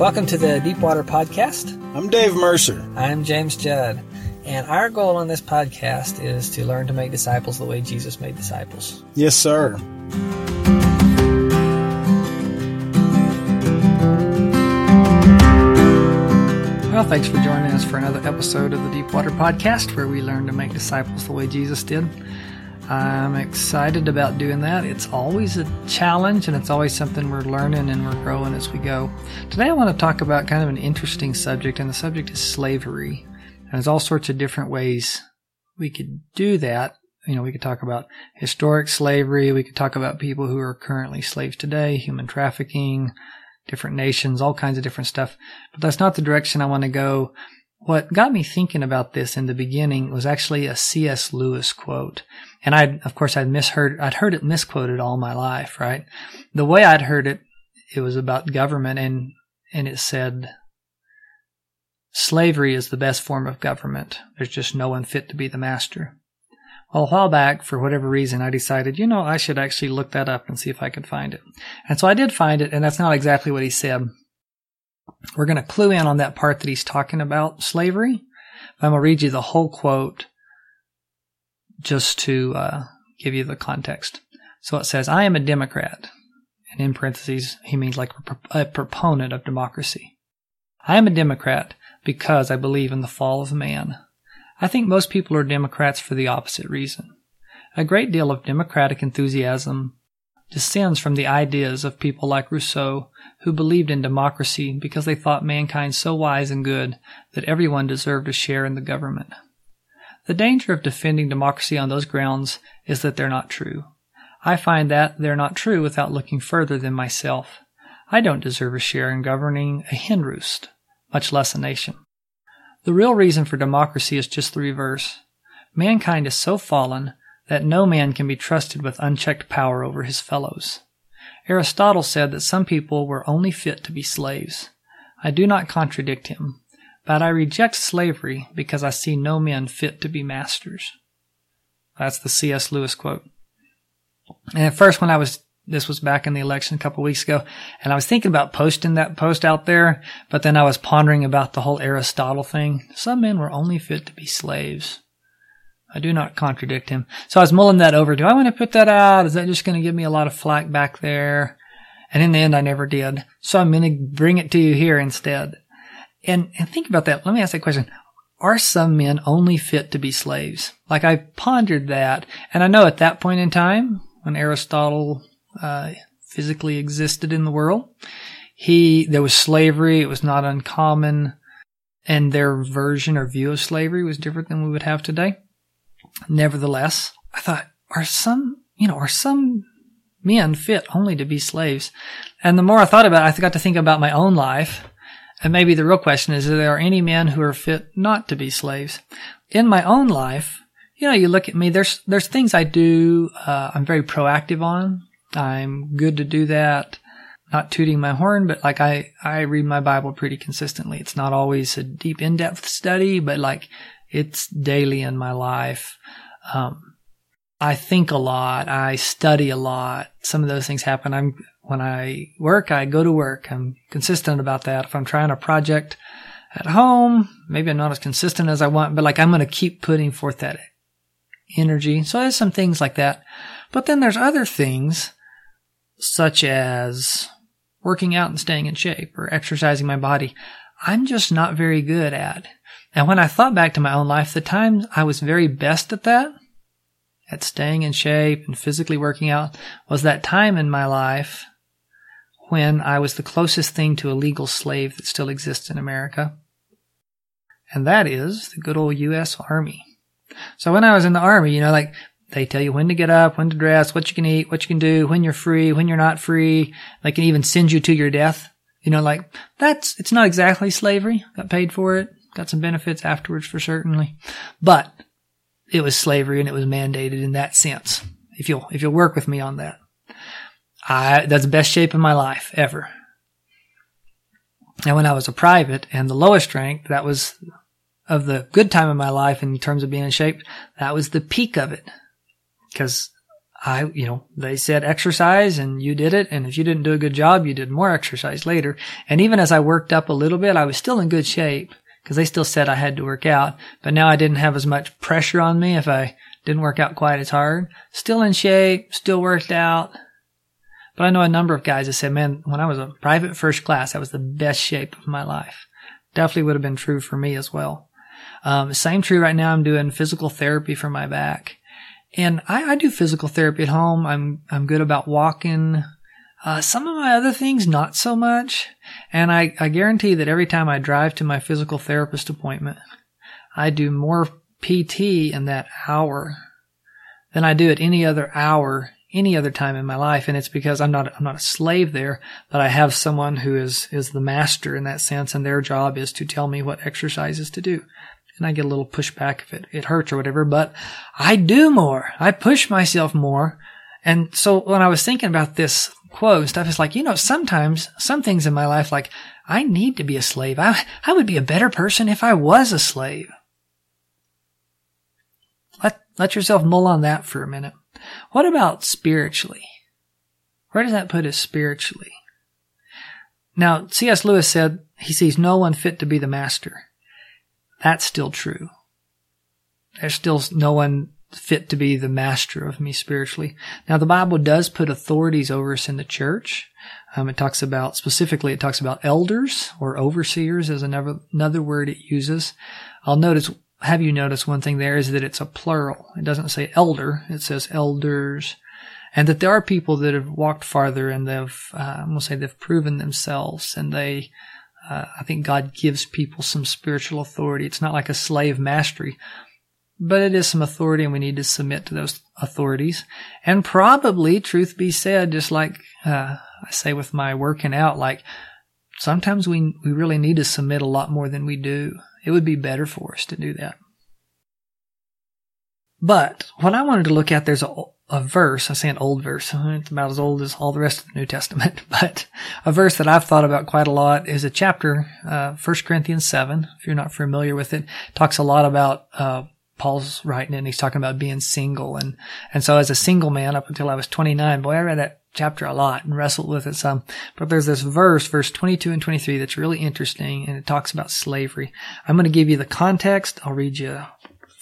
Welcome to the Deepwater Podcast. I'm Dave Mercer. I'm James Judd. And our goal on this podcast is to learn to make disciples the way Jesus made disciples. Yes, sir. Well, thanks for joining us for another episode of the Deepwater Podcast where we learn to make disciples the way Jesus did. I'm excited about doing that. It's always a challenge and it's always something we're learning and we're growing as we go. Today I want to talk about kind of an interesting subject, and the subject is slavery. And there's all sorts of different ways we could do that. You know, we could talk about historic slavery, we could talk about people who are currently slaves today, human trafficking, different nations, all kinds of different stuff. But that's not the direction I want to go. What got me thinking about this in the beginning was actually a C.S. Lewis quote. And I, of course, I'd misheard, I'd heard it misquoted all my life, right? The way I'd heard it, it was about government and, and it said, slavery is the best form of government. There's just no one fit to be the master. Well, a while back, for whatever reason, I decided, you know, I should actually look that up and see if I could find it. And so I did find it, and that's not exactly what he said. We're going to clue in on that part that he's talking about slavery. I'm going to read you the whole quote just to uh, give you the context. So it says, I am a Democrat. And in parentheses, he means like a proponent of democracy. I am a Democrat because I believe in the fall of man. I think most people are Democrats for the opposite reason. A great deal of democratic enthusiasm descends from the ideas of people like Rousseau, who believed in democracy because they thought mankind so wise and good that everyone deserved a share in the government. The danger of defending democracy on those grounds is that they're not true. I find that they're not true without looking further than myself. I don't deserve a share in governing a hen roost, much less a nation. The real reason for democracy is just the reverse. Mankind is so fallen that no man can be trusted with unchecked power over his fellows. Aristotle said that some people were only fit to be slaves. I do not contradict him, but I reject slavery because I see no men fit to be masters. That's the C.S. Lewis quote. And at first, when I was, this was back in the election a couple weeks ago, and I was thinking about posting that post out there, but then I was pondering about the whole Aristotle thing. Some men were only fit to be slaves. I do not contradict him. So I was mulling that over. Do I want to put that out? Is that just going to give me a lot of flack back there? And in the end, I never did. So I'm going to bring it to you here instead. And, and think about that. Let me ask that question. Are some men only fit to be slaves? Like I pondered that. And I know at that point in time, when Aristotle, uh, physically existed in the world, he, there was slavery. It was not uncommon. And their version or view of slavery was different than we would have today. Nevertheless, I thought, are some, you know, are some men fit only to be slaves? And the more I thought about it, I got to think about my own life. And maybe the real question is, are there any men who are fit not to be slaves? In my own life, you know, you look at me, there's, there's things I do, uh, I'm very proactive on. I'm good to do that. Not tooting my horn, but like I, I read my Bible pretty consistently. It's not always a deep in-depth study, but like it's daily in my life. Um, I think a lot. I study a lot. Some of those things happen. I'm, when I work, I go to work. I'm consistent about that. If I'm trying a project at home, maybe I'm not as consistent as I want, but like I'm going to keep putting forth that energy. So there's some things like that. But then there's other things such as working out and staying in shape or exercising my body. I'm just not very good at. And when I thought back to my own life, the times I was very best at that, at staying in shape and physically working out, was that time in my life when I was the closest thing to a legal slave that still exists in America. And that is the good old U.S. Army. So when I was in the Army, you know, like they tell you when to get up, when to dress, what you can eat, what you can do, when you're free, when you're not free. They can even send you to your death. You know, like that's, it's not exactly slavery. Got paid for it. Got some benefits afterwards for certainly, but it was slavery and it was mandated in that sense. If you'll, if you'll work with me on that, I, that's the best shape of my life ever. And when I was a private and the lowest rank, that was of the good time of my life in terms of being in shape, that was the peak of it. Cause I, you know, they said exercise and you did it. And if you didn't do a good job, you did more exercise later. And even as I worked up a little bit, I was still in good shape because they still said I had to work out. But now I didn't have as much pressure on me if I didn't work out quite as hard. Still in shape, still worked out. But I know a number of guys that said, man, when I was a private first class, that was the best shape of my life. Definitely would have been true for me as well. Um, same true right now. I'm doing physical therapy for my back. And I, I do physical therapy at home. I'm, I'm good about walking. Uh, some of my other things, not so much. And I, I guarantee that every time I drive to my physical therapist appointment, I do more PT in that hour than I do at any other hour any other time in my life. And it's because I'm not, I'm not a slave there, but I have someone who is, is the master in that sense. And their job is to tell me what exercises to do. And I get a little pushback if it, it hurts or whatever, but I do more. I push myself more. And so when I was thinking about this quote stuff, it's like, you know, sometimes some things in my life, like I need to be a slave. I, I would be a better person if I was a slave. Let, let yourself mull on that for a minute. What about spiritually? Where does that put us spiritually? Now, C.S. Lewis said he sees no one fit to be the master. That's still true. There's still no one fit to be the master of me spiritually. Now, the Bible does put authorities over us in the church. Um, it talks about, specifically, it talks about elders or overseers as another, another word it uses. I'll notice have you noticed one thing there is that it's a plural. It doesn't say elder, it says elders. And that there are people that have walked farther and they've, uh, I'm going to say they've proven themselves and they, uh, I think God gives people some spiritual authority. It's not like a slave mastery, but it is some authority and we need to submit to those authorities. And probably, truth be said, just like, uh, I say with my working out, like sometimes we, we really need to submit a lot more than we do. It would be better for us to do that. But what I wanted to look at, there's a, a verse, I say an old verse, it's about as old as all the rest of the New Testament, but a verse that I've thought about quite a lot is a chapter, uh, 1 Corinthians 7, if you're not familiar with it, talks a lot about, uh, Paul's writing and he's talking about being single. And, and so as a single man up until I was 29, boy, I read that chapter a lot and wrestled with it some. But there's this verse, verse 22 and 23, that's really interesting and it talks about slavery. I'm going to give you the context. I'll read you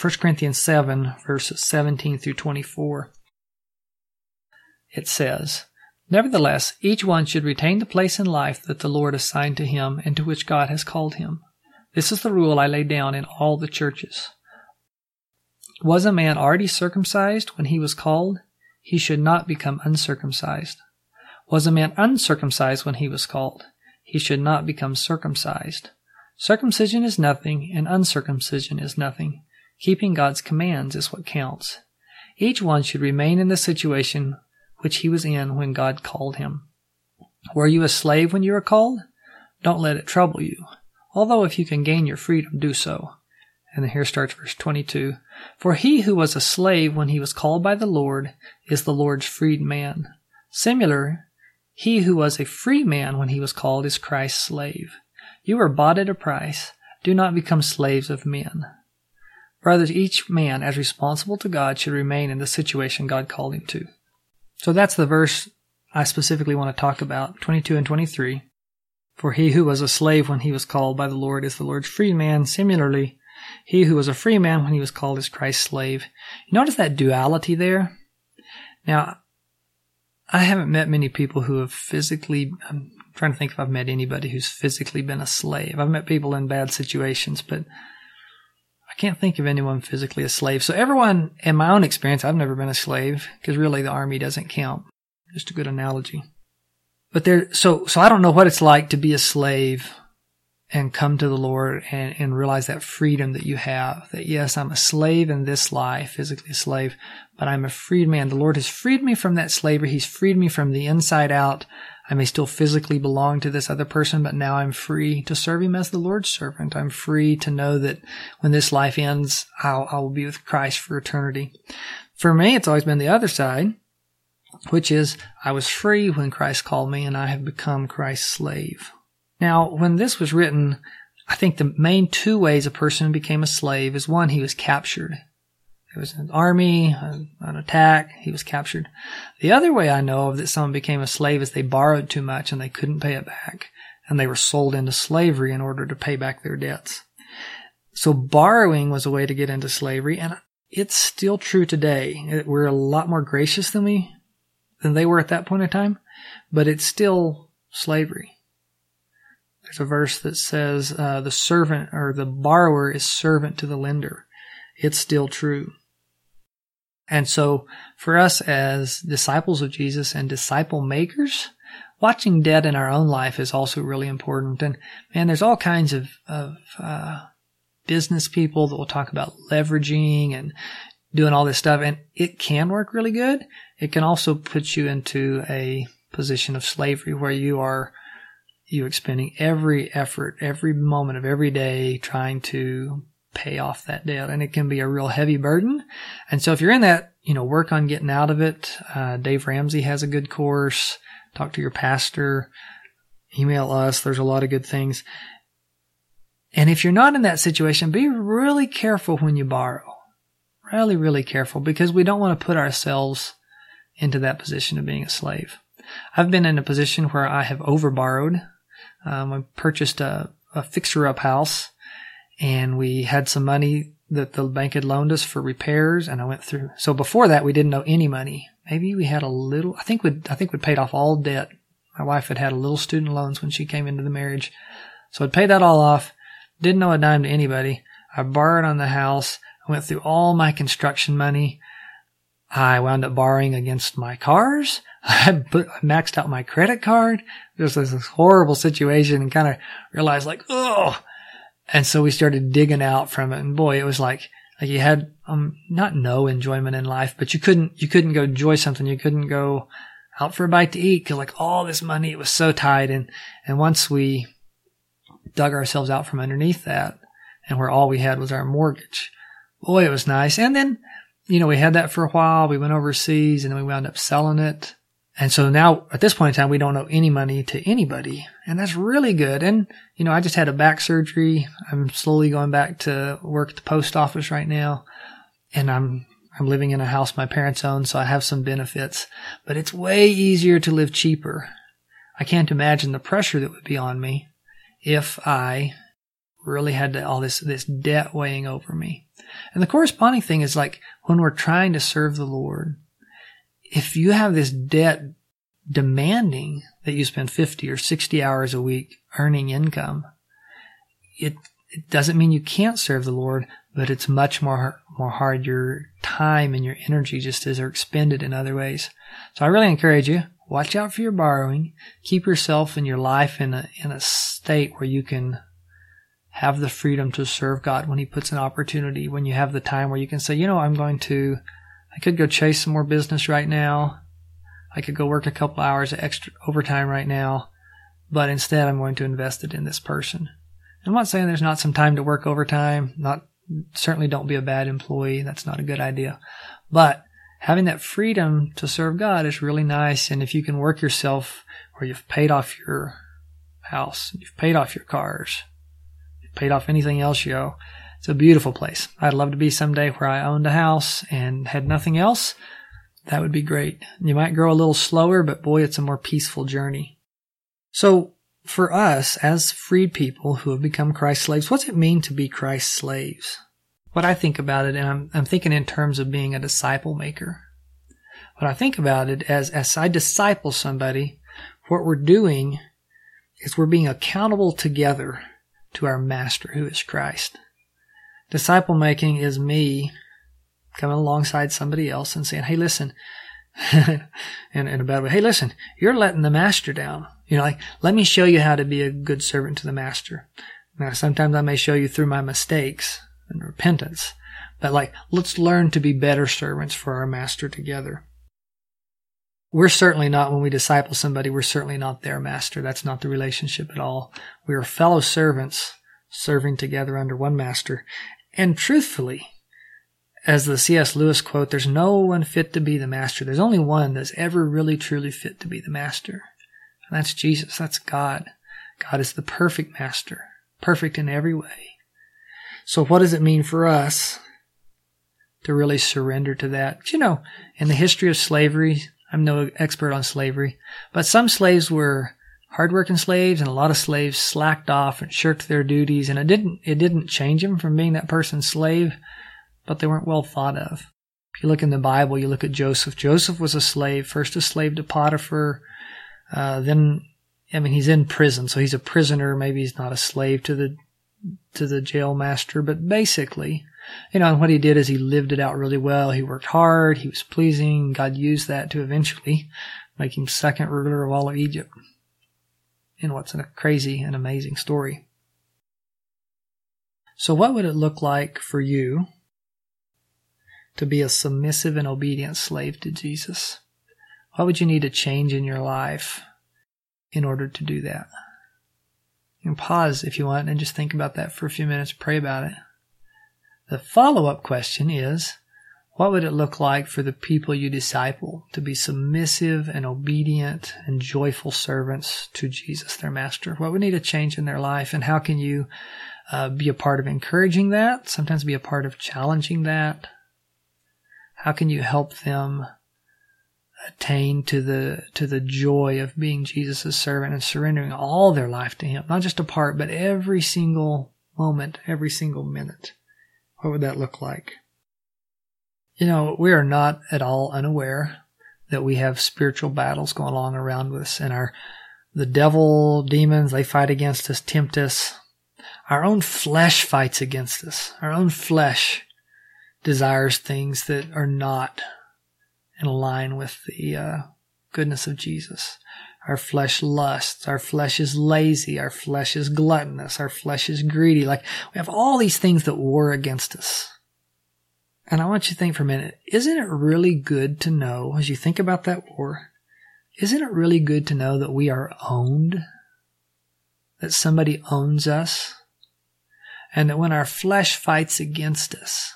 1 Corinthians 7, verses 17 through 24. It says, Nevertheless, each one should retain the place in life that the Lord assigned to him and to which God has called him. This is the rule I lay down in all the churches. Was a man already circumcised when he was called? he should not become uncircumcised. Was a man uncircumcised when he was called? He should not become circumcised. Circumcision is nothing, and uncircumcision is nothing. Keeping God's commands is what counts. Each one should remain in the situation which he was in when God called him. Were you a slave when you were called? Don't let it trouble you. Although if you can gain your freedom, do so. And here starts verse 22. For he who was a slave when he was called by the Lord is the Lord's freed man. Similar, he who was a free man when he was called is Christ's slave. You were bought at a price. Do not become slaves of men. Brothers, each man, as responsible to God, should remain in the situation God called him to. So that's the verse I specifically want to talk about, 22 and 23. For he who was a slave when he was called by the Lord is the Lord's free man. Similarly, he who was a free man when he was called is Christ's slave. Notice that duality there? Now, I haven't met many people who have physically, I'm trying to think if I've met anybody who's physically been a slave. I've met people in bad situations, but I can't think of anyone physically a slave. So everyone, in my own experience, I've never been a slave because really the army doesn't count. Just a good analogy. But there, so, so I don't know what it's like to be a slave and come to the Lord and, and realize that freedom that you have. That yes, I'm a slave in this life, physically a slave, but I'm a freed man. The Lord has freed me from that slavery. He's freed me from the inside out. I may still physically belong to this other person, but now I'm free to serve him as the Lord's servant. I'm free to know that when this life ends, I'll, I will be with Christ for eternity. For me, it's always been the other side, which is I was free when Christ called me and I have become Christ's slave. Now, when this was written, I think the main two ways a person became a slave is one, he was captured. It was an army, an attack. He was captured. The other way I know of that someone became a slave is they borrowed too much and they couldn't pay it back. And they were sold into slavery in order to pay back their debts. So borrowing was a way to get into slavery. And it's still true today. We're a lot more gracious than we, than they were at that point in time, but it's still slavery. There's a verse that says, uh, the servant or the borrower is servant to the lender. It's still true. And so for us as disciples of Jesus and disciple makers, watching debt in our own life is also really important. And man, there's all kinds of, of, uh, business people that will talk about leveraging and doing all this stuff. And it can work really good. It can also put you into a position of slavery where you are, you expending every effort, every moment of every day trying to pay off that debt. And it can be a real heavy burden. And so if you're in that, you know, work on getting out of it. Uh, Dave Ramsey has a good course. Talk to your pastor. Email us. There's a lot of good things. And if you're not in that situation, be really careful when you borrow. Really, really careful because we don't want to put ourselves into that position of being a slave. I've been in a position where I have over borrowed. Um, I purchased a, a fixer up house and we had some money that the bank had loaned us for repairs and I went through. So before that, we didn't know any money. Maybe we had a little, I think we I think we paid off all debt. My wife had had a little student loans when she came into the marriage. So I'd paid that all off. Didn't know a dime to anybody. I borrowed on the house. I went through all my construction money. I wound up borrowing against my cars. I, put, I maxed out my credit card. Just this horrible situation and kind of realized like, oh, and so we started digging out from it. And boy, it was like, like you had, um, not no enjoyment in life, but you couldn't, you couldn't go enjoy something. You couldn't go out for a bite to eat because like all this money, it was so tight. And, and once we dug ourselves out from underneath that and where all we had was our mortgage, boy, it was nice. And then, you know, we had that for a while. We went overseas and then we wound up selling it. And so now at this point in time, we don't owe any money to anybody. And that's really good. And, you know, I just had a back surgery. I'm slowly going back to work at the post office right now. And I'm, I'm living in a house my parents own. So I have some benefits, but it's way easier to live cheaper. I can't imagine the pressure that would be on me if I really had to, all this, this debt weighing over me. And the corresponding thing is like when we're trying to serve the Lord, if you have this debt demanding that you spend 50 or 60 hours a week earning income, it, it doesn't mean you can't serve the Lord, but it's much more, more hard. Your time and your energy just as are expended in other ways. So I really encourage you, watch out for your borrowing. Keep yourself and your life in a, in a state where you can have the freedom to serve God when He puts an opportunity, when you have the time where you can say, you know, I'm going to I could go chase some more business right now. I could go work a couple hours of extra overtime right now, but instead I'm going to invest it in this person. I'm not saying there's not some time to work overtime. Not certainly don't be a bad employee. That's not a good idea. But having that freedom to serve God is really nice. And if you can work yourself where you've paid off your house, you've paid off your cars, you've paid off anything else you owe, it's a beautiful place. I'd love to be someday where I owned a house and had nothing else. That would be great. You might grow a little slower, but boy, it's a more peaceful journey. So for us as freed people who have become Christ's slaves, what's it mean to be Christ's slaves? What I think about it, and I'm, I'm thinking in terms of being a disciple maker. What I think about it as, as I disciple somebody, what we're doing is we're being accountable together to our master who is Christ. Disciple making is me coming alongside somebody else and saying, Hey, listen, in, in a bad way, Hey, listen, you're letting the master down. You know, like, let me show you how to be a good servant to the master. Now, sometimes I may show you through my mistakes and repentance, but like, let's learn to be better servants for our master together. We're certainly not, when we disciple somebody, we're certainly not their master. That's not the relationship at all. We are fellow servants serving together under one master. And truthfully, as the C.S. Lewis quote, there's no one fit to be the master. There's only one that's ever really truly fit to be the master. And that's Jesus. That's God. God is the perfect master, perfect in every way. So what does it mean for us to really surrender to that. You know, in the history of slavery, I'm no expert on slavery, but some slaves were hardworking slaves and a lot of slaves slacked off and shirked their duties and it didn't, it didn't change them from being that person's slave, but they weren't well thought of. If you look in the Bible, you look at Joseph. Joseph was a slave, first a slave to Potiphar, uh, then, I mean, he's in prison, so he's a prisoner. Maybe he's not a slave to the, to the jail master, but basically, you know, and what he did is he lived it out really well. He worked hard. He was pleasing. God used that to eventually make him second ruler of all of Egypt. In what's a crazy and amazing story. So what would it look like for you to be a submissive and obedient slave to Jesus? What would you need to change in your life in order to do that? Can pause if you want and just think about that for a few minutes, pray about it. The follow up question is, what would it look like for the people you disciple to be submissive and obedient and joyful servants to Jesus, their master? What would need a change in their life and how can you uh, be a part of encouraging that? Sometimes be a part of challenging that? How can you help them attain to the to the joy of being Jesus' servant and surrendering all their life to Him, not just a part, but every single moment, every single minute? What would that look like? You know, we are not at all unaware that we have spiritual battles going along around us, and our the devil, demons, they fight against us, tempt us. Our own flesh fights against us. Our own flesh desires things that are not in line with the uh, goodness of Jesus. Our flesh lusts. Our flesh is lazy. Our flesh is gluttonous. Our flesh is greedy. Like we have all these things that war against us. And I want you to think for a minute, isn't it really good to know, as you think about that war, isn't it really good to know that we are owned? That somebody owns us? And that when our flesh fights against us,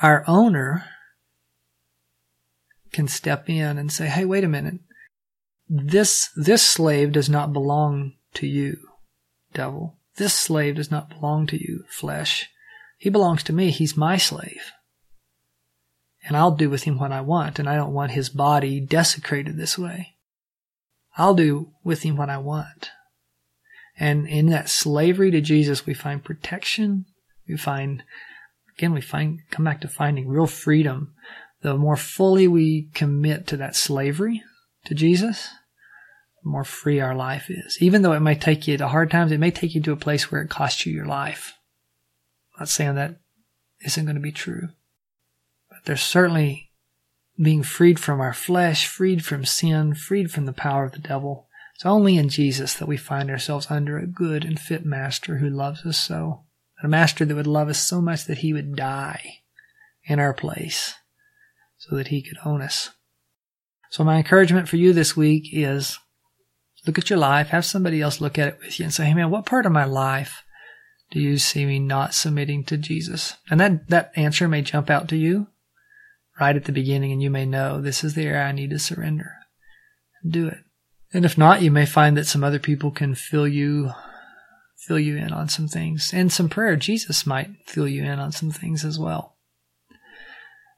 our owner can step in and say, Hey, wait a minute. This, this slave does not belong to you, devil. This slave does not belong to you, flesh. He belongs to me. He's my slave. And I'll do with him what I want, and I don't want his body desecrated this way. I'll do with him what I want. And in that slavery to Jesus, we find protection. We find again, we find, come back to finding real freedom. The more fully we commit to that slavery to Jesus, the more free our life is. Even though it may take you to hard times, it may take you to a place where it costs you your life. Not saying that isn't going to be true, but there's certainly being freed from our flesh, freed from sin, freed from the power of the devil. It's only in Jesus that we find ourselves under a good and fit master who loves us so a master that would love us so much that he would die in our place so that he could own us. So my encouragement for you this week is look at your life, have somebody else look at it with you and say, Hey man, what part of my life do you see me not submitting to Jesus? And that, that answer may jump out to you right at the beginning and you may know this is the area I need to surrender. Do it. And if not, you may find that some other people can fill you fill you in on some things. And some prayer, Jesus might fill you in on some things as well.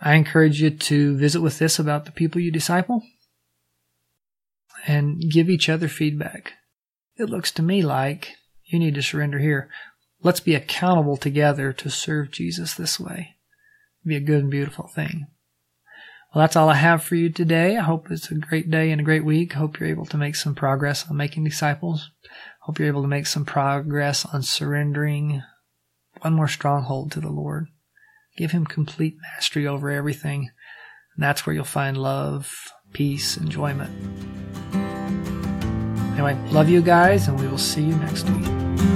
I encourage you to visit with this about the people you disciple and give each other feedback. It looks to me like you need to surrender here. Let's be accountable together to serve Jesus this way. It'd be a good and beautiful thing. Well, that's all I have for you today. I hope it's a great day and a great week. Hope you're able to make some progress on making disciples. Hope you're able to make some progress on surrendering one more stronghold to the Lord. Give Him complete mastery over everything. And that's where you'll find love, peace, enjoyment. Anyway, love you guys, and we will see you next week.